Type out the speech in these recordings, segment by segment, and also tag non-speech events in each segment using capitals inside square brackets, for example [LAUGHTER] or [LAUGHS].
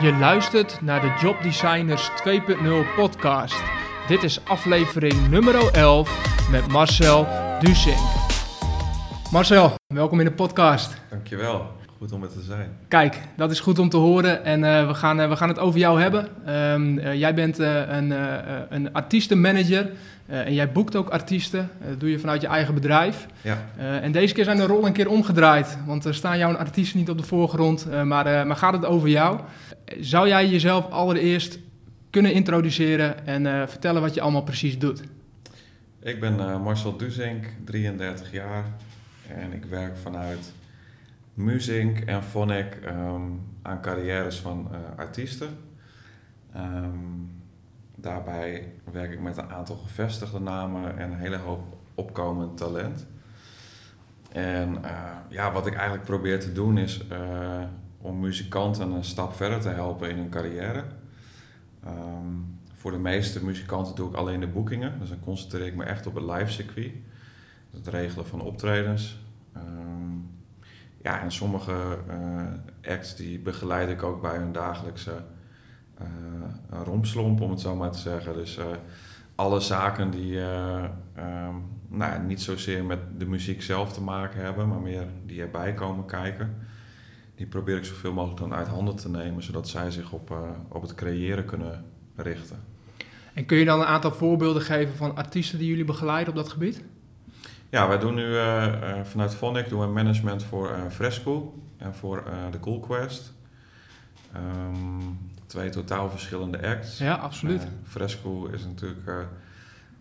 Je luistert naar de Job Designers 2.0 podcast. Dit is aflevering nummer 11 met Marcel Dusink. Marcel, welkom in de podcast. Dankjewel, goed om er te zijn. Kijk, dat is goed om te horen en uh, we, gaan, uh, we gaan het over jou hebben. Um, uh, jij bent een, een artiestenmanager en jij boekt ook artiesten. dat doe je vanuit je eigen bedrijf. Ja. en deze keer zijn de rollen een keer omgedraaid, want er staan jouw artiesten niet op de voorgrond, maar, maar gaat het over jou? Zou jij jezelf allereerst kunnen introduceren en vertellen wat je allemaal precies doet? Ik ben Marcel Duzink, 33 jaar en ik werk vanuit Muzink en Phonic um, aan carrières van uh, artiesten. Um, daarbij werk ik met een aantal gevestigde namen en een hele hoop opkomend talent. En ja, wat ik eigenlijk probeer te doen is om muzikanten een stap verder te helpen in hun carrière. Um, voor de meeste muzikanten doe ik alleen de boekingen, dus dan concentreer ik me echt op het live circuit. Het regelen van optredens, ja, en sommige uh, acts die begeleid ik ook bij hun dagelijkse uh, rompslomp, om het zo maar te zeggen. Dus uh, alle zaken die um, nou, niet zozeer met de muziek zelf te maken hebben, maar meer die erbij komen kijken. Die probeer ik zoveel mogelijk dan uit handen te nemen, zodat zij zich op, op het creëren kunnen richten. En kun je dan een aantal voorbeelden geven van artiesten die jullie begeleiden op dat gebied? Ja, wij doen nu uh, uh, vanuit Phonic doen we management voor Fresco en voor de Cool Quest. Um, twee totaal verschillende acts. Ja, absoluut. Fresco is natuurlijk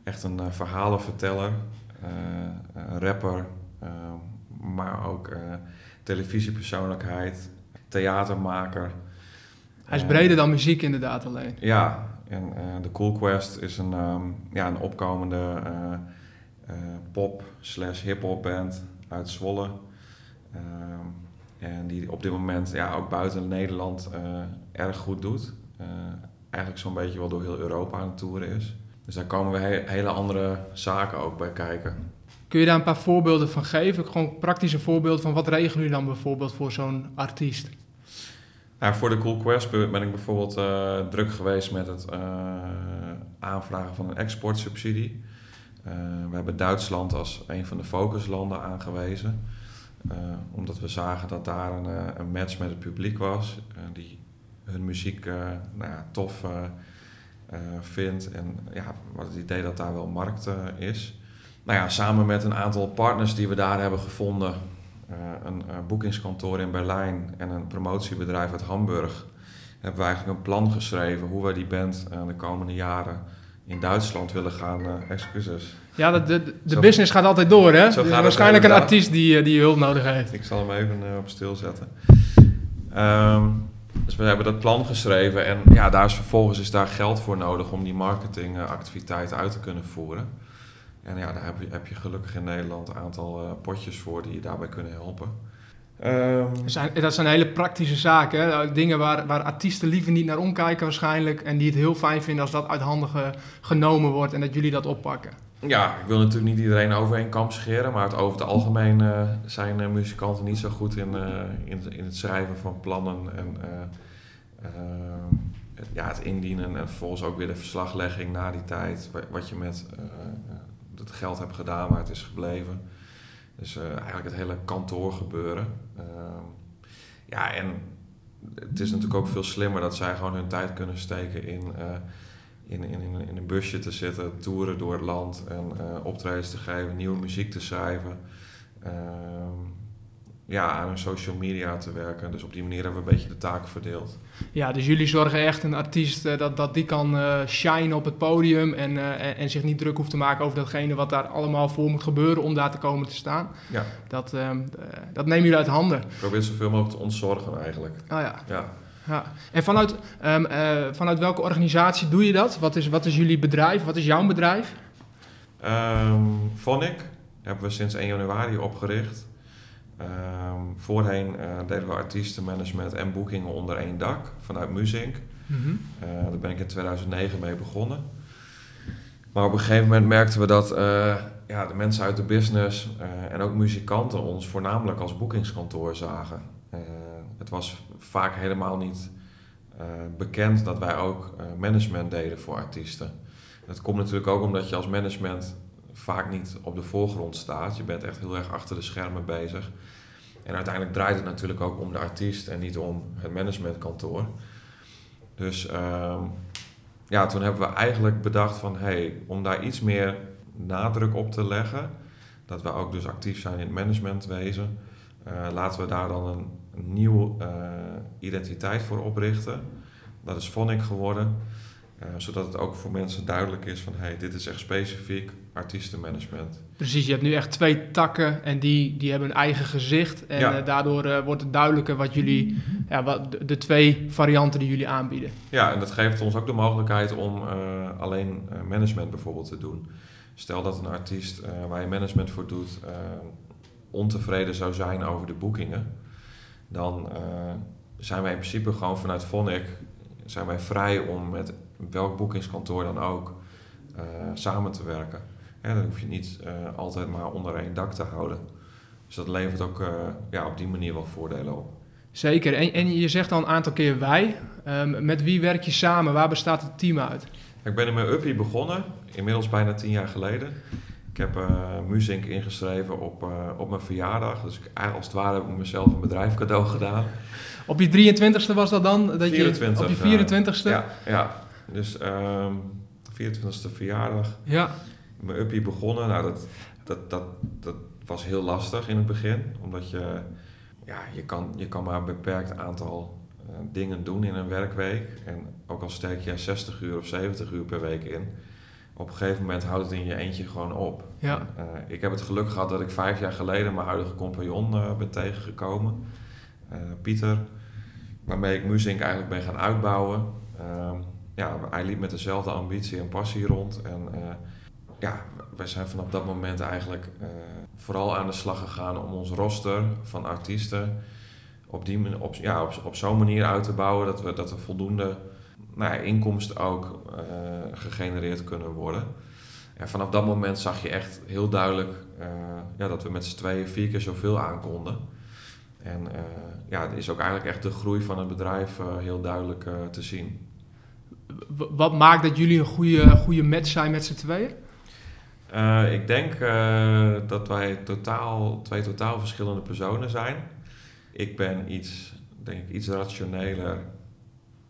echt een verhalenverteller, een rapper, maar ook televisiepersoonlijkheid, theatermaker. Hij is breder dan muziek inderdaad alleen. Ja, en de Cool Quest is een, um, ja, een opkomende uh, pop slash hip-hop band uit Zwolle. Uh, en die op dit moment ja, ook buiten Nederland erg goed doet. Eigenlijk zo'n beetje wel door heel Europa aan het toeren is. Dus daar komen we he hele andere zaken ook bij kijken. Kun je daar een paar voorbeelden van geven? Gewoon praktische voorbeelden van wat regelen jullie dan bijvoorbeeld voor zo'n artiest? Nou, voor de Cool Quest ben ik bijvoorbeeld druk geweest met het aanvragen van een exportsubsidie. Uh, we hebben Duitsland als een van de focuslanden aangewezen. Omdat we zagen dat daar een, een match met het publiek was. die hun muziek nou ja, tof vindt. En ja, wat het idee dat daar wel markt is. Nou ja, samen met een aantal partners die we daar hebben gevonden. een boekingskantoor in Berlijn en een promotiebedrijf uit Hamburg. Hebben we eigenlijk een plan geschreven hoe we die band de komende jaren in Duitsland willen gaan. Uh, excuses. Ja, de, de, de zo, business gaat altijd door, hè? Zo gaat waarschijnlijk een artiest die, eh, die hulp nodig heeft. Ik zal hem even op stil zetten. Um, dus we hebben dat plan geschreven en ja, daar is vervolgens is daar geld voor nodig om die marketingactiviteit uit te kunnen voeren. En ja, daar heb je, heb je gelukkig in Nederland een aantal uh, potjes voor die je daarbij kunnen helpen. Um, zijn, dat zijn hele praktische zaken. Hè? Dingen waar, waar artiesten liever niet naar omkijken waarschijnlijk. En die het heel fijn vinden als dat uit handen ge, genomen wordt en dat jullie dat oppakken. Ja, ik wil natuurlijk niet iedereen over één kamp scheren. Maar het, over het algemeen uh, zijn uh, muzikanten niet zo goed in, uh, in, in, het schrijven van plannen. En ja, het indienen en vervolgens ook weer de verslaglegging na die tijd. Wat je met het geld hebt gedaan, waar het is gebleven. Dus uh, eigenlijk het hele kantoor gebeuren. Uh, ja, en het is natuurlijk ook veel slimmer dat zij gewoon hun tijd kunnen steken in, uh, in, in, in, een busje te zitten, toeren door het land en optredens te geven, nieuwe muziek te schrijven. Ehm, ja, aan hun social media te werken. Dus op die manier hebben we een beetje de taken verdeeld. Ja, dus jullie zorgen echt een artiest uh, dat, dat die kan uh, shine op het podium en, uh, en, en, zich niet druk hoeft te maken over datgene wat daar allemaal voor moet gebeuren om daar te komen te staan. Ja. Dat, ehm, dat nemen jullie uit handen. Probeer zoveel mogelijk te ontzorgen eigenlijk. Oh ja. ja. Ja. En vanuit, um, vanuit welke organisatie doe je dat? Wat is, wat is jullie bedrijf? Wat is jouw bedrijf? Um, Phonic hebben we sinds 1 januari opgericht. Um, voorheen uh, deden we artiestenmanagement en boekingen onder één dak vanuit Muzink. Mm -hmm. uh, daar ben ik in 2009 mee begonnen. Maar op een gegeven moment merkten we dat uh, ja, de mensen uit de business en ook muzikanten ons voornamelijk als boekingskantoor zagen. het was vaak helemaal niet bekend dat wij ook management deden voor artiesten. Dat komt natuurlijk ook omdat je als management vaak niet op de voorgrond staat. Je bent echt heel erg achter de schermen bezig. En uiteindelijk draait het natuurlijk ook om de artiest en niet om het managementkantoor. Dus ehm, ja, toen hebben we eigenlijk bedacht van hey, om daar iets meer nadruk op te leggen, dat we ook dus actief zijn in het managementwezen, uh, laten we daar dan een, nieuwe uh, identiteit voor oprichten. Dat is Phonic geworden. Uh, zodat het ook voor mensen duidelijk is van hey, dit is echt specifiek artiestenmanagement. Precies, je hebt nu echt twee takken en die, die hebben een eigen gezicht. En ja. uh, daardoor uh, wordt het duidelijker wat jullie, ja, wat de, de, twee varianten die jullie aanbieden. Ja, en dat geeft ons ook de mogelijkheid om alleen management bijvoorbeeld te doen. Stel dat een artiest waar je management voor doet ontevreden zou zijn over de boekingen, dan zijn wij in principe gewoon vanuit Phonic zijn wij vrij om met welk boekingskantoor dan ook samen te werken. En dan hoef je niet uh, altijd maar onder één dak te houden. Dus dat levert ook uh, ja, op die manier wel voordelen op. Zeker. En, en je zegt al een aantal keer wij. Um, met wie werk je samen? Waar bestaat het team uit? Ik ben in mijn uppie begonnen, inmiddels bijna tien jaar geleden. Ik heb uh, Muzink ingeschreven op, op mijn verjaardag. Dus ik, als het ware heb ik mezelf een bedrijf cadeau gedaan. Op je 23ste was dat dan? Dat 24. Je, op je 24ste? Ja, ja. dus um, 24ste verjaardag. Ja. Mijn uppie begonnen. Nou, dat, dat, dat, dat was heel lastig in het begin. Omdat je, ja, je, kan, je kan maar een beperkt aantal uh, dingen doen in een werkweek. En ook al steek je 60 uur of 70 uur per week in. Op een gegeven moment houdt het in je eentje gewoon op. Ja. En, uh, ik heb het geluk gehad dat ik vijf jaar geleden mijn huidige compagnon uh, ben tegengekomen. Pieter waarmee ik Muzink eigenlijk ben gaan uitbouwen. Uh, ja, hij liep met dezelfde ambitie en passie rond. En ja, wij zijn vanaf dat moment eigenlijk uh, vooral aan de slag gegaan om ons roster van artiesten op, die, op, ja, op, op zo'n manier uit te bouwen dat we, dat er voldoende nou ja, inkomsten ook uh, gegenereerd kunnen worden. En vanaf dat moment zag je echt heel duidelijk ja, dat we met z'n tweeën vier keer zoveel aankonden. En uh, ja, is ook eigenlijk echt de groei van het bedrijf heel duidelijk te zien. Wat maakt dat jullie een goede, goede match zijn met z'n tweeën? Ik denk dat wij totaal, twee totaal verschillende personen zijn. Ik ben iets, denk ik, iets rationeler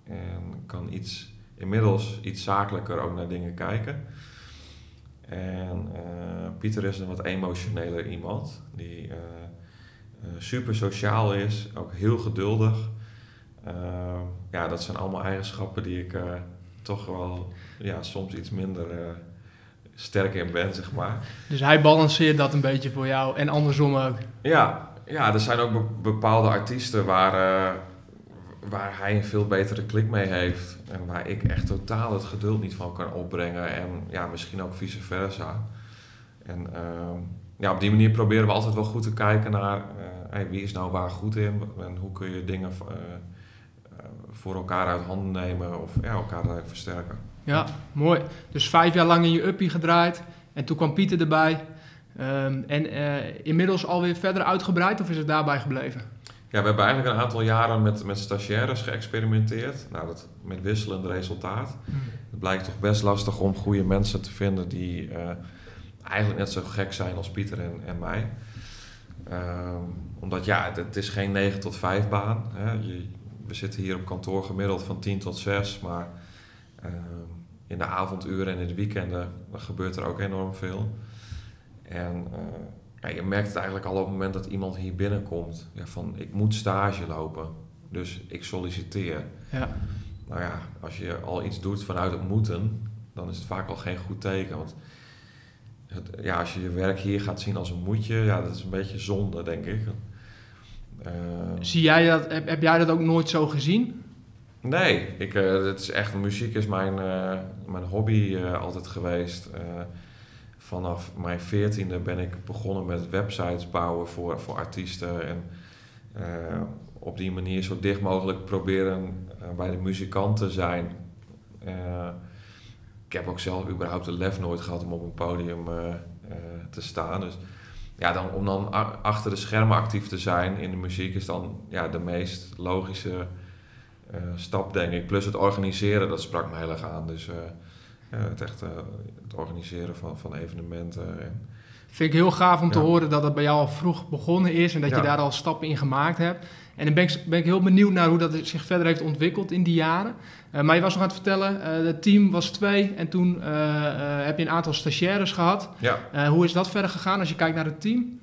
en kan iets, inmiddels iets zakelijker ook naar dingen kijken. En Pieter is een wat emotioneler iemand. Die super sociaal is, ook heel geduldig. Ja, dat zijn allemaal eigenschappen die ik toch wel ja, soms iets minder sterk in ben, zeg maar. Dus hij balanceert dat een beetje voor jou en andersom ook? Ja, ja er zijn ook be bepaalde artiesten waar, waar hij een veel betere klik mee heeft. En waar ik echt totaal het geduld niet van kan opbrengen. En ja, misschien ook vice versa. En ehm, ja, op die manier proberen we altijd wel goed te kijken naar uh, hey, wie is nou waar goed in en hoe kun je dingen uh, voor elkaar uit handen nemen of ja, elkaar versterken. Ja, mooi. Dus vijf jaar lang in je uppie gedraaid en toen kwam Pieter erbij. Um, en uh, inmiddels alweer verder uitgebreid of is het daarbij gebleven? Ja, we hebben eigenlijk een aantal jaren met, met stagiaires geëxperimenteerd. Nou, dat met wisselend resultaat. Hmm. Het blijkt toch best lastig om goede mensen te vinden die eigenlijk net zo gek zijn als Pieter en, en mij. Um, omdat ja, het, is geen 9 tot 5 baan. Hè. Je, we zitten hier op kantoor gemiddeld van 10 tot 6, maar um, in de avonduren en in de weekenden gebeurt er ook enorm veel. En uh, ja, je merkt het eigenlijk al op het moment dat iemand hier binnenkomt. Ja, van ik moet stage lopen, dus ik solliciteer. Ja. Nou ja, als je al iets doet vanuit het moeten, dan is het vaak al geen goed teken. Want het, ja, als je je werk hier gaat zien als een moedje, ja, dat is een beetje zonde, denk ik. Uh, Zie jij dat, heb, heb, jij dat ook nooit zo gezien? Nee, ik, uh, het is echt, muziek is mijn, uh, mijn hobby altijd geweest. vanaf mijn veertiende ben ik begonnen met websites bouwen voor, voor artiesten. En op die manier zo dicht mogelijk proberen bij de muzikant te zijn ik heb ook zelf überhaupt de lef nooit gehad om op een podium te staan. Dus ja, dan, om dan achter de schermen actief te zijn in de muziek is dan ja, de meest logische stap, denk ik. Plus het organiseren, dat sprak me heel erg aan. Dus het echt het organiseren van, van evenementen. En, Vind ik heel gaaf om te horen dat het bij jou al vroeg begonnen is en dat je daar al stappen in gemaakt hebt. En dan ben ik, ben ik heel benieuwd naar hoe dat zich verder heeft ontwikkeld in die jaren. Uh, maar je was nog aan het vertellen, uh, het team was twee en toen uh, heb je een aantal stagiaires gehad. Ja. hoe is dat verder gegaan als je kijkt naar het team?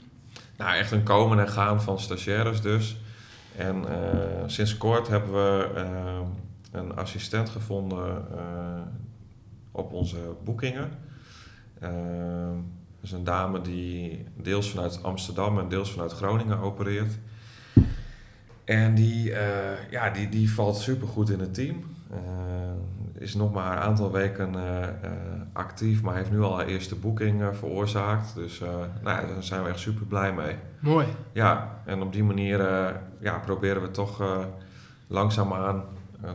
Nou, echt een komen en gaan van stagiaires dus. En sinds kort hebben we een assistent gevonden op onze boekingen. dus een dame die deels vanuit Amsterdam en deels vanuit Groningen opereert. En die, uh, ja, die, die valt supergoed in het team. Uh, is nog maar een aantal weken uh, actief, maar heeft nu al haar eerste boeking veroorzaakt. Dus nou, daar zijn we echt super blij mee. Mooi. Ja, en op die manier ja, proberen we toch langzaamaan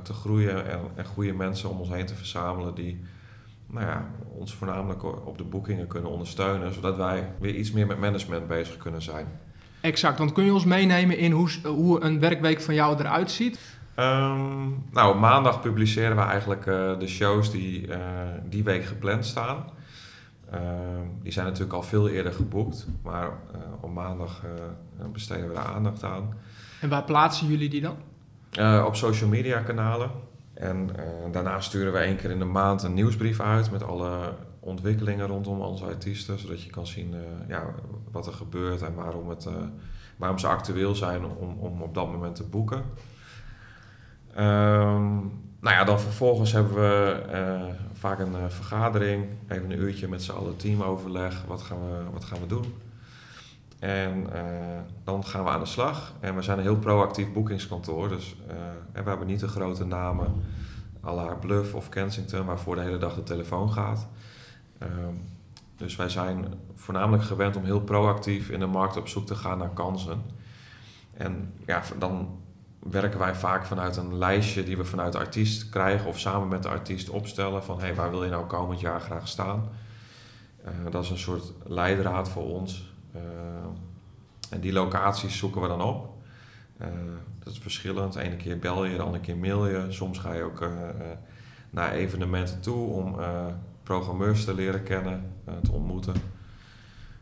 te groeien en, en goede mensen om ons heen te verzamelen die nou ja, ons voornamelijk op de boekingen kunnen ondersteunen, zodat wij weer iets meer met management bezig kunnen zijn. Exact, want kun je ons meenemen in hoe, hoe een werkweek van jou eruit ziet? Um, nou, maandag publiceren we eigenlijk uh, de shows die uh, die week gepland staan. Uh, die zijn natuurlijk al veel eerder geboekt, maar eh, op maandag besteden we daar aandacht aan. En waar plaatsen jullie die dan? op social media kanalen. En daarna sturen we één keer in de maand een nieuwsbrief uit met alle ontwikkelingen rondom onze artiesten, zodat je kan zien ja, wat er gebeurt en waarom, het, waarom ze actueel zijn om, om op dat moment te boeken. Um, nou ja, dan vervolgens hebben we uh, vaak een vergadering, even een uurtje met z'n allen teamoverleg, wat gaan we, wat gaan we doen. En dan gaan we aan de slag. En we zijn een heel proactief boekingskantoor, dus we hebben niet de grote namen à la Bluff of Kensington, waarvoor de hele dag de telefoon gaat. Ehm, dus wij zijn voornamelijk gewend om heel proactief in de markt op zoek te gaan naar kansen. En ja, dan werken wij vaak vanuit een lijstje die we vanuit de artiest krijgen of samen met de artiest opstellen van hey, waar wil je nou komend jaar graag staan? Uh, dat is een soort leidraad voor ons. Uh, en die locaties zoeken we dan op. Uh, dat is verschillend. Ene keer bel je, de andere keer mail je. Soms ga je ook naar evenementen toe om programmeurs te leren kennen, te ontmoeten.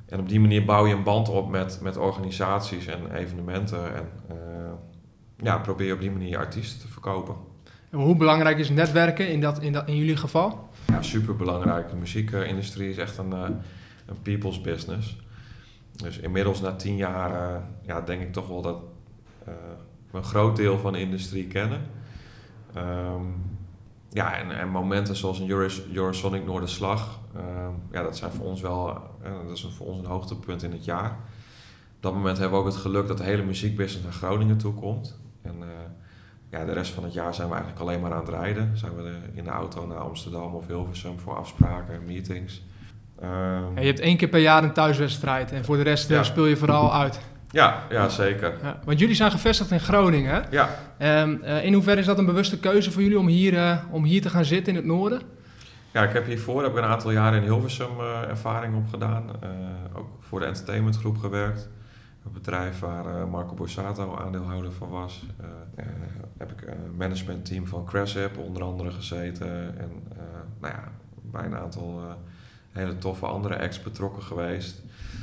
En op die manier bouw je een band op met, met organisaties en evenementen. En ja, probeer je op die manier artiesten te verkopen. En hoe belangrijk is netwerken in, dat, in, dat, in jullie geval? Ja, super belangrijk. De muziekindustrie is echt een, uh, een people's business. Dus inmiddels na tien jaar ja, denk ik toch wel dat we een groot deel van de industrie kennen. Um, ja, en, en, momenten zoals een Euros, Eurosonic Noorderslag, uh, ja, dat zijn voor ons wel, dat is voor ons een hoogtepunt in het jaar. Op dat moment hebben we ook het geluk dat de hele muziekbusiness naar Groningen toe komt. En uh, ja, de rest van het jaar zijn we eigenlijk alleen maar aan het rijden. Zijn we in de auto naar Amsterdam of Hilversum voor afspraken en meetings. Um, ja, je hebt één keer per jaar een thuiswedstrijd en voor de rest ja. speel je vooral uit. Ja, ja zeker. Ja, want jullie zijn gevestigd in Groningen. Ja. Um, uh, in hoeverre is dat een bewuste keuze voor jullie om hier, uh, om hier te gaan zitten in het noorden? Ja, ik heb hiervoor heb ik een aantal jaren in Hilversum uh, ervaring opgedaan. ook voor de entertainmentgroep gewerkt. Een bedrijf waar Marco Borsato aandeelhouder van was. heb ik een managementteam van Crashap onder andere gezeten. En nou ja, bij een aantal hele toffe andere ex betrokken geweest.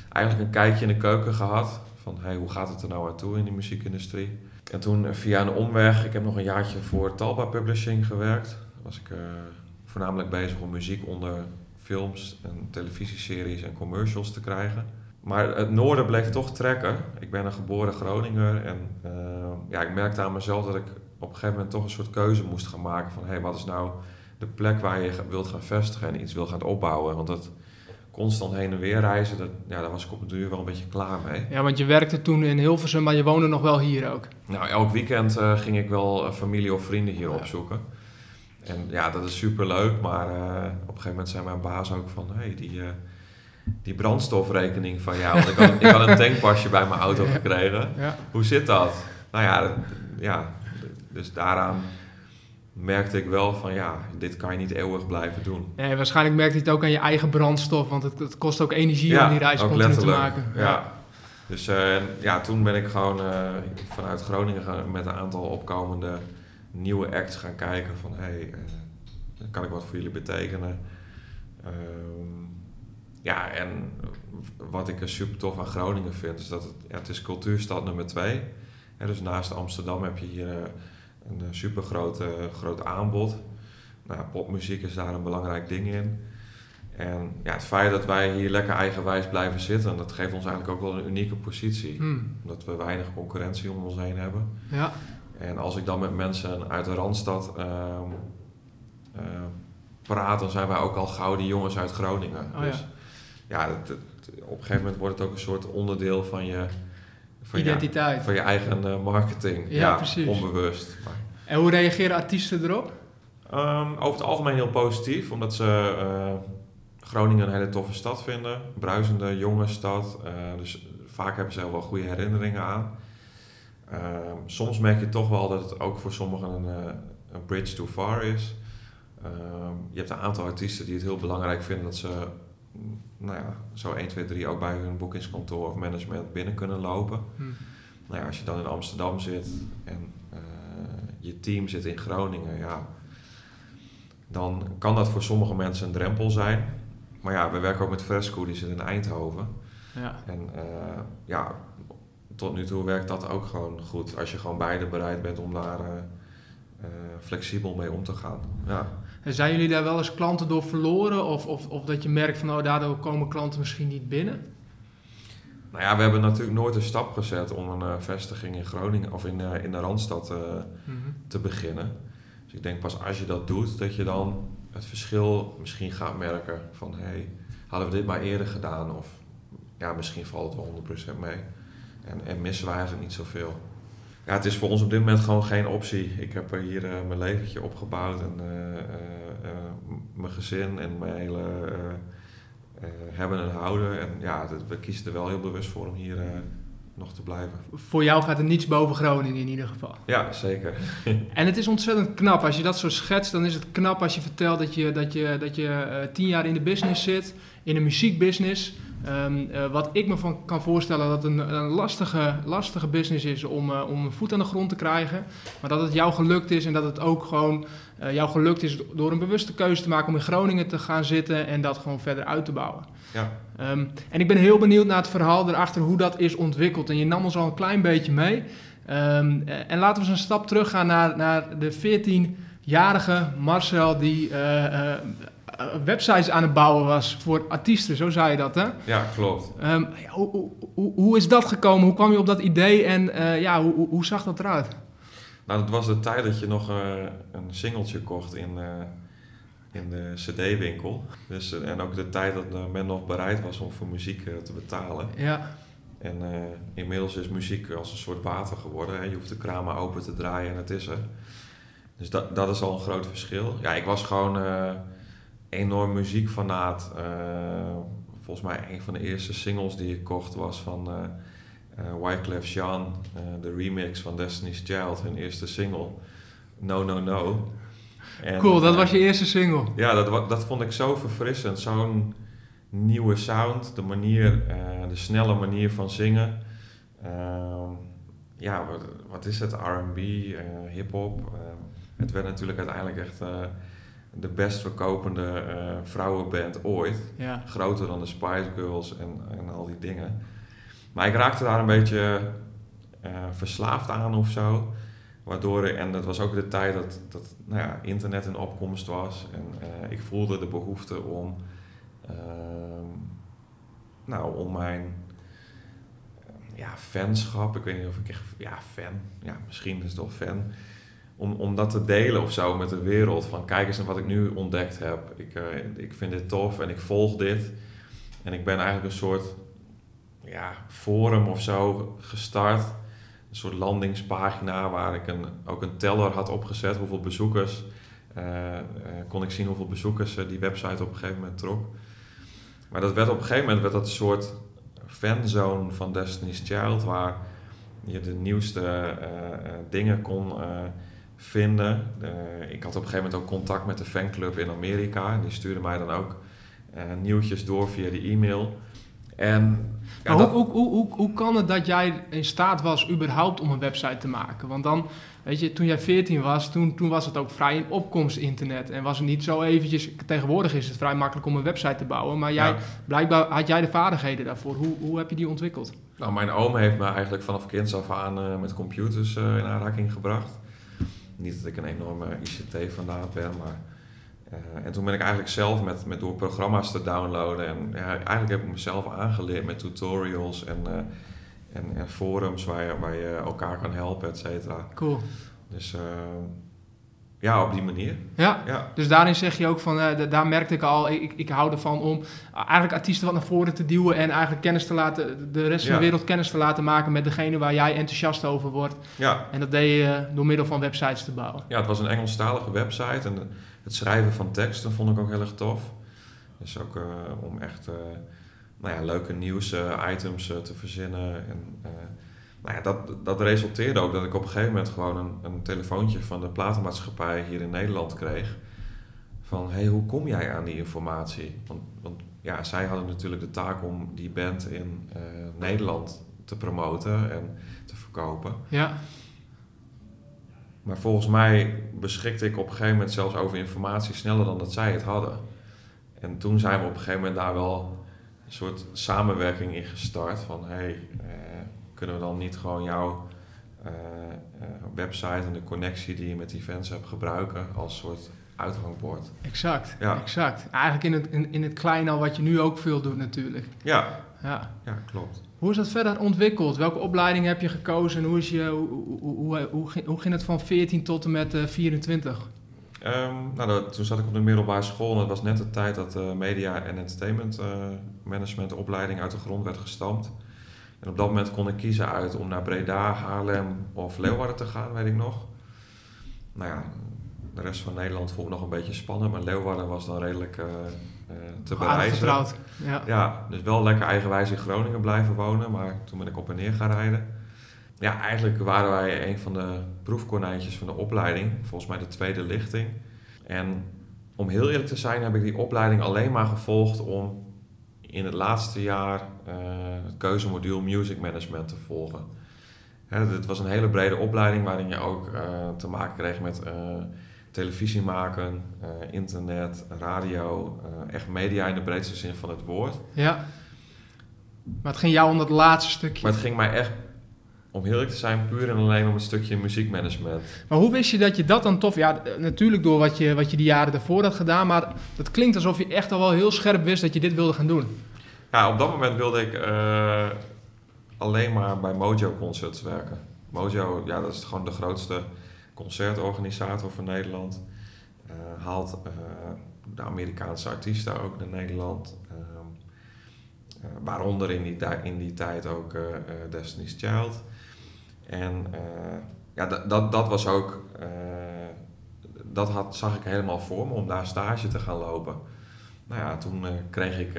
Eigenlijk een kijkje in de keuken gehad van hey, hoe gaat het er nou aan toe in de muziekindustrie. En toen eh, via een omweg, ik heb nog een jaartje voor Talba Publishing gewerkt. Was ik voornamelijk bezig om muziek onder films en televisieseries en commercials te krijgen. Maar het noorden bleef toch trekken. Ik ben een geboren Groninger en uh, ja, ik merkte aan mezelf dat ik op een gegeven moment toch een soort keuze moest gaan maken van hey, wat is nou de plek waar je wilt gaan vestigen en iets wil gaan opbouwen. Want dat, constant heen en weer reizen, dat, ja, daar was ik op een duur wel een beetje klaar mee. Ja, want je werkte toen in Hilversum, maar je woonde nog wel hier ook. Nou, elk weekend uh, ging ik wel familie of vrienden hier opzoeken. En ja, dat is super leuk, maar uh, op een gegeven moment zei mijn baas ook van, hey, die, die brandstofrekening van jou, want ik had, ik had een tankpasje bij mijn auto gekregen. Ja. Hoe zit dat? Nou ja, ja, dus daaraan merkte ik wel van ja, dit kan je niet eeuwig blijven doen. Nee, waarschijnlijk merkte je het ook aan je eigen brandstof, want het, het kost ook energie om die reis continu te maken. Ja. ja. Dus uh, ja, toen ben ik gewoon uh, vanuit Groningen met een aantal opkomende nieuwe acts gaan kijken van hé, hey, kan ik wat voor jullie betekenen? Ehm, ja, en wat ik er super tof aan Groningen vind, is dat het, ja, het is cultuurstad nummer twee. Ja, dus naast Amsterdam heb je hier een super groot aanbod. Nou, popmuziek is daar een belangrijk ding in. En ja, het feit dat wij hier lekker eigenwijs blijven zitten, dat geeft ons eigenlijk ook wel een unieke positie. Hmm. Omdat we weinig concurrentie om ons heen hebben. Ja. En als ik dan met mensen uit de Randstad uh, uh, praat, dan zijn wij ook al gauw die jongens uit Groningen. Oh, dus ja, ja op een gegeven moment wordt het ook een soort onderdeel van je... Van Identiteit. Je, van je eigen uh, marketing. Ja, precies. Onbewust. Maar. En hoe reageren artiesten erop? Um, over het algemeen heel positief, omdat ze uh, Groningen een hele toffe stad vinden. Bruisende, jonge stad. Uh, dus vaak hebben ze wel goede herinneringen aan. Uh, soms merk je toch wel dat het ook voor sommigen een, een bridge too far is. Ehm, je hebt een aantal artiesten die het heel belangrijk vinden dat ze nou ja, zo 1, 2, 3 ook bij hun boekingskantoor of management binnen kunnen lopen. Hmm. Nou ja, als je dan in Amsterdam zit en je team zit in Groningen, ja, dan kan dat voor sommige mensen een drempel zijn. Maar ja, we werken ook met Fresco, die zit in Eindhoven. Ja. En uh, ja, tot nu toe werkt dat ook gewoon goed. Als je gewoon beide bereid bent om daar uh, flexibel mee om te gaan. Ja. En zijn jullie daar wel eens klanten door verloren? Of, of, of dat je merkt van, oh, daardoor komen klanten misschien niet binnen? Nou ja, we hebben natuurlijk nooit een stap gezet om een vestiging in Groningen of in, in de Randstad mm te beginnen. Dus ik denk pas als je dat doet, dat je dan het verschil misschien gaat merken van hé, hey, hadden we dit maar eerder gedaan of ja, misschien valt het wel 100% mee. En, en missen we eigenlijk niet zoveel. Ja, het is voor ons op dit moment gewoon geen optie. Ik heb er hier uh, mijn leventje opgebouwd en uh, uh, mijn gezin en mijn hele hebben en houden. En ja, we kiezen er wel heel bewust voor om hier nog te blijven. Voor jou gaat er niets boven Groningen in ieder geval. Ja, zeker. [LAUGHS] en het is ontzettend knap. Als je dat zo schetst, dan is het knap als je vertelt dat je, dat je, dat je uh, tien jaar in de business zit, in een muziekbusiness. Um, uh, wat ik me van kan voorstellen dat het een, een lastige, lastige business is om, uh, om een voet aan de grond te krijgen. Maar dat het jou gelukt is en dat het ook gewoon jou gelukt is door een bewuste keuze te maken om in Groningen te gaan zitten en dat gewoon verder uit te bouwen. Ja. Um, en ik ben heel benieuwd naar het verhaal erachter, hoe dat is ontwikkeld. En je nam ons al een klein beetje mee. Um, en laten we eens een stap terug gaan naar, naar de 14-jarige Marcel, die uh, uh, websites aan het bouwen was voor artiesten, zo zei je dat, hè? Ja, klopt. Um, hoe, hoe, hoe, is dat gekomen? Hoe kwam je op dat idee en uh, ja, hoe, hoe, zag dat eruit? Nou, dat was de tijd dat je nog een singeltje kocht in in de cd-winkel. Dus, eh, en ook de tijd dat men nog bereid was om voor muziek eh, te betalen. Ja. En inmiddels is muziek als een soort water geworden. Hè. Je hoeft de kraan maar open te draaien en het is er. Dus dat, dat is al een groot verschil. Ja, ik was gewoon enorm muziekfanaat. Uh, volgens mij een van de eerste singles die ik kocht was van Wyclef Jean. de remix van Destiny's Child, hun eerste single. No, no, no. En, cool, dat was je eerste single. Ja, dat, dat vond ik zo verfrissend. Zo'n nieuwe sound, de manier, de snelle manier van zingen. Uh, ja, wat, wat, is het? R&B, uh, hip-hop. Uh, het werd natuurlijk uiteindelijk echt de best verkopende vrouwenband ooit. Ja. Groter dan de Spice Girls en, en al die dingen. Maar ik raakte daar een beetje verslaafd aan of zo. Waardoor, en dat was ook de tijd dat, dat nou ja, internet in opkomst was. En uh, ik voelde de behoefte om, uh, nou, om mijn ja, fanschap, ik weet niet of ik echt, ja, fan, ja, misschien is het wel fan. Om, om dat te delen of zo met de wereld. Van kijk eens naar wat ik nu ontdekt heb. Ik, uh, ik vind dit tof en ik volg dit. En ik ben eigenlijk een soort ja, forum of zo gestart een soort landingspagina waar ik een, ook een teller had opgezet, hoeveel bezoekers. Uh, kon ik zien hoeveel bezoekers die website op een gegeven moment trok. Maar dat werd op een gegeven moment werd dat een soort fanzone van Destiny's Child, waar je de nieuwste dingen kon vinden. ik had op een gegeven moment ook contact met de fanclub in Amerika. Die stuurde mij dan ook nieuwtjes door via de e-mail. En ja, maar dat- hoe, hoe, hoe, hoe, kan het dat jij in staat was überhaupt om een website te maken? Want dan, weet je, toen jij 14 was, toen, toen was het ook vrij in opkomst internet. En was het niet zo eventjes, tegenwoordig is het vrij makkelijk om een website te bouwen. Maar jij, ja. blijkbaar had jij de vaardigheden daarvoor. Hoe, hoe heb je die ontwikkeld? Nou, mijn oom heeft me eigenlijk vanaf kinds af aan eh, met computers eh, in aanraking gebracht. Niet dat ik een enorme ICT-fanaat ben, maar... eh, en toen ben ik eigenlijk zelf met, met door programma's te downloaden. En ja, eigenlijk heb ik mezelf aangeleerd met tutorials en, eh, en, en forums waar je, waar je elkaar kan helpen, et cetera. Cool. Dus eh, ja, op die manier. Ja, Ja, dus daarin zeg je ook van, eh, da- daar merkte ik al, ik, ik hou ervan om eigenlijk artiesten wat naar voren te duwen en eigenlijk kennis te laten, de rest van de wereld kennis te laten maken met degene waar jij enthousiast over wordt. ja, En dat deed je eh, door middel van websites te bouwen. ja, het was een Engelstalige website en het schrijven van teksten vond ik ook heel erg tof. Dus ook eh, om echt eh, nou ja, leuke nieuws-items te verzinnen. En, eh, nou ja, dat, dat resulteerde ook dat ik op een gegeven moment gewoon een, een telefoontje van de platenmaatschappij hier in Nederland kreeg. Van, hey, hoe kom jij aan die informatie? Want, want ja, zij hadden natuurlijk de taak om die band in eh, Nederland te promoten en te verkopen. Ja, Maar volgens mij beschikte ik op een gegeven moment zelfs over informatie sneller dan dat zij het hadden. En toen zijn we op een gegeven moment daar wel een soort samenwerking in gestart. Van hey, eh, kunnen we dan niet gewoon jouw eh, eh, website en de connectie die je met die fans hebt gebruiken als soort uithangbord? exact. Ja. exact. Eigenlijk in het, in, in het klein al wat je nu ook veel doet natuurlijk. Ja, Ja. ja klopt. Hoe is dat verder ontwikkeld? Welke opleiding heb je gekozen? En hoe, is je, hoe, hoe, hoe, hoe, ging, het van 14 tot en met eh, 24? Ehm, nou, dat- toen zat ik op de middelbare school en dat was net de tijd dat de media en entertainment eh, management opleiding uit de grond werd gestampt. En op dat moment kon ik kiezen uit om naar Breda, Haarlem of Leeuwarden te gaan, weet ik nog. Nou ja, de rest van Nederland vond ik nog een beetje spannend, maar Leeuwarden was dan redelijk eh, eh, te bereizen. Ja. Ja, dus wel lekker eigenwijs in Groningen blijven wonen, maar toen ben ik op en neer gaan rijden. Ja, eigenlijk waren wij een van de proefkonijntjes van de opleiding, volgens mij de tweede lichting. En om heel eerlijk te zijn heb ik die opleiding alleen maar gevolgd om in het laatste jaar eh, het keuzemodule Music Management te volgen. Hè, dit was een hele brede opleiding waarin je ook eh, te maken kreeg met eh, televisie maken, internet, radio, echt media in de breedste zin van het woord. ja. Maar het ging jou om dat laatste stukje. Maar het ging mij echt, om heel eerlijk te zijn, puur en alleen om het stukje muziekmanagement. Maar hoe wist je dat je dat dan tof... Ja, eh, natuurlijk door wat je, wat je die jaren daarvoor had gedaan, maar dat klinkt alsof je echt al wel heel scherp wist dat je dit wilde gaan doen. Ja, op dat moment wilde ik eh, alleen maar bij Mojo Concerts werken. Mojo, ja, dat is gewoon de grootste concertorganisator van Nederland. Eh, haalt de Amerikaanse artiesten ook naar Nederland. Ehm, eh, waaronder in die, tij- in die tijd ook Destiny's Child. En eh, ja, dat- dat, dat was ook... eh, dat had, zag ik helemaal voor me om daar stage te gaan lopen. Nou ja, toen eh, kreeg ik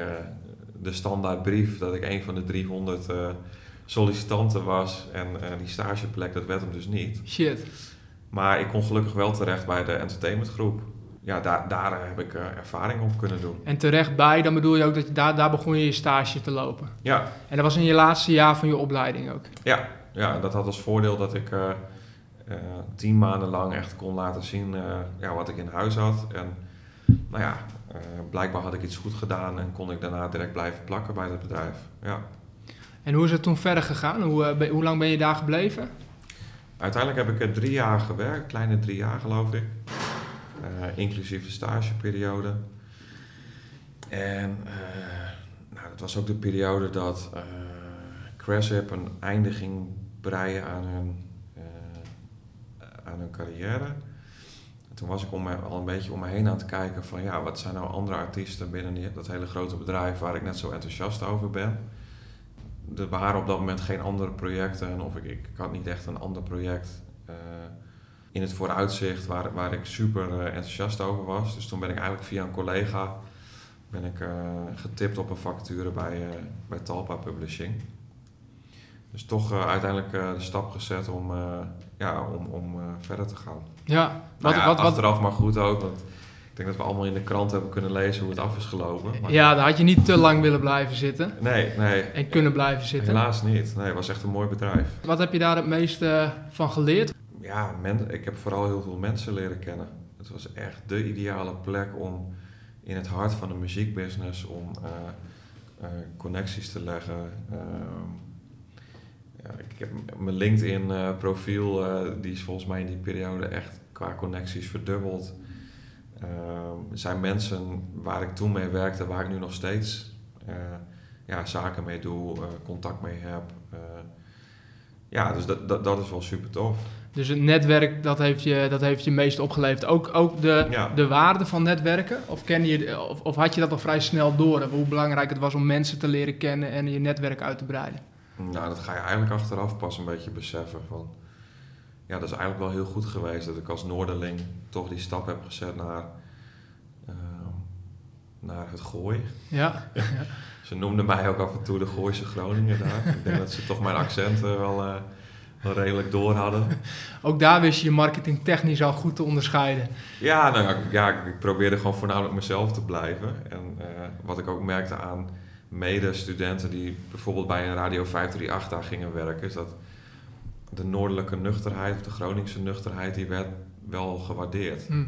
de standaardbrief dat ik een van de 300 eh, sollicitanten was. En die stageplek, dat werd hem dus niet. Shit. Maar ik kon gelukkig wel terecht bij de entertainmentgroep. Ja, daar, daar heb ik ervaring op kunnen doen. En terecht bij, dan bedoel je ook dat je daar, daar begon je je stage te lopen. Ja, En dat was in je laatste jaar van je opleiding ook. ja, ja dat had als voordeel dat ik eh, eh, tien maanden lang echt kon laten zien eh, ja, wat ik in huis had. En nou ja, blijkbaar had ik iets goed gedaan en kon ik daarna direct blijven plakken bij het bedrijf. Ja. En hoe is het toen verder gegaan? Hoe, ben- hoe lang ben je daar gebleven? Uiteindelijk heb ik er drie jaar gewerkt, kleine drie jaar geloof ik. Inclusief de stageperiode. En nou, dat was ook de periode dat eh Craship een einde ging breien aan hun, eh, aan hun carrière. En toen was ik om me, al een beetje om me heen aan het kijken van ja, wat zijn nou andere artiesten binnen die- dat hele grote bedrijf waar ik net zo enthousiast over ben. Er waren op dat moment geen andere projecten en of ik, ik had niet echt een ander project eh, in het vooruitzicht waar, waar ik super eh, enthousiast over was. Dus toen ben ik eigenlijk via een collega ben ik, getipt op een vacature bij, bij Talpa Publishing. Dus toch eh, uiteindelijk eh, de stap gezet om, eh, ja, om, om verder te gaan. Ja, Nou wat, ja, wat, wat, achteraf maar goed ook, want Ik denk dat we allemaal in de krant hebben kunnen lezen hoe het af is gelopen. maar- Ja, daar had je niet te lang willen blijven zitten Nee, nee. en kunnen blijven zitten. Helaas niet. Nee, het was echt een mooi bedrijf. Wat heb je daar het meeste van geleerd? Ja, men, ik heb vooral heel veel mensen leren kennen. Het was echt de ideale plek om in het hart van de muziekbusiness om connecties te leggen. Ja, ik heb mijn LinkedIn eh, profiel, eh, die is volgens mij in die periode echt qua connecties verdubbeld. Ehm, er zijn mensen waar ik toen mee werkte, waar ik nu nog steeds eh, ja, zaken mee doe, contact mee heb. Ja, dus dat, dat, dat is wel super tof. Dus het netwerk, dat heeft je, dat heeft je meest opgeleverd. Ook, ook de, Ja. de waarde van netwerken? Of, ken je, of, of had je dat al vrij snel door? Hoe belangrijk het was om mensen te leren kennen en je netwerk uit te breiden? Nou, dat ga je eigenlijk achteraf pas een beetje beseffen. Van, ja, dat is eigenlijk wel heel goed geweest dat ik als Noorderling toch die stap heb gezet naar, ehm, naar het gooi. Ja, [LAUGHS] Ze noemden mij ook af en toe de Gooise Groningen daar. ik denk dat ze toch mijn accent eh, wel, eh, wel redelijk door hadden. [LAUGHS] ook daar wist je je marketing technisch al goed te onderscheiden. Ja, nou, ja, ik- ja, ik probeerde gewoon voornamelijk mezelf te blijven. En eh, wat ik ook merkte aan medestudenten die bijvoorbeeld bij een Radio 538 daar gingen werken, is dat de noordelijke nuchterheid of de Groningse nuchterheid, die werd wel gewaardeerd. Hm.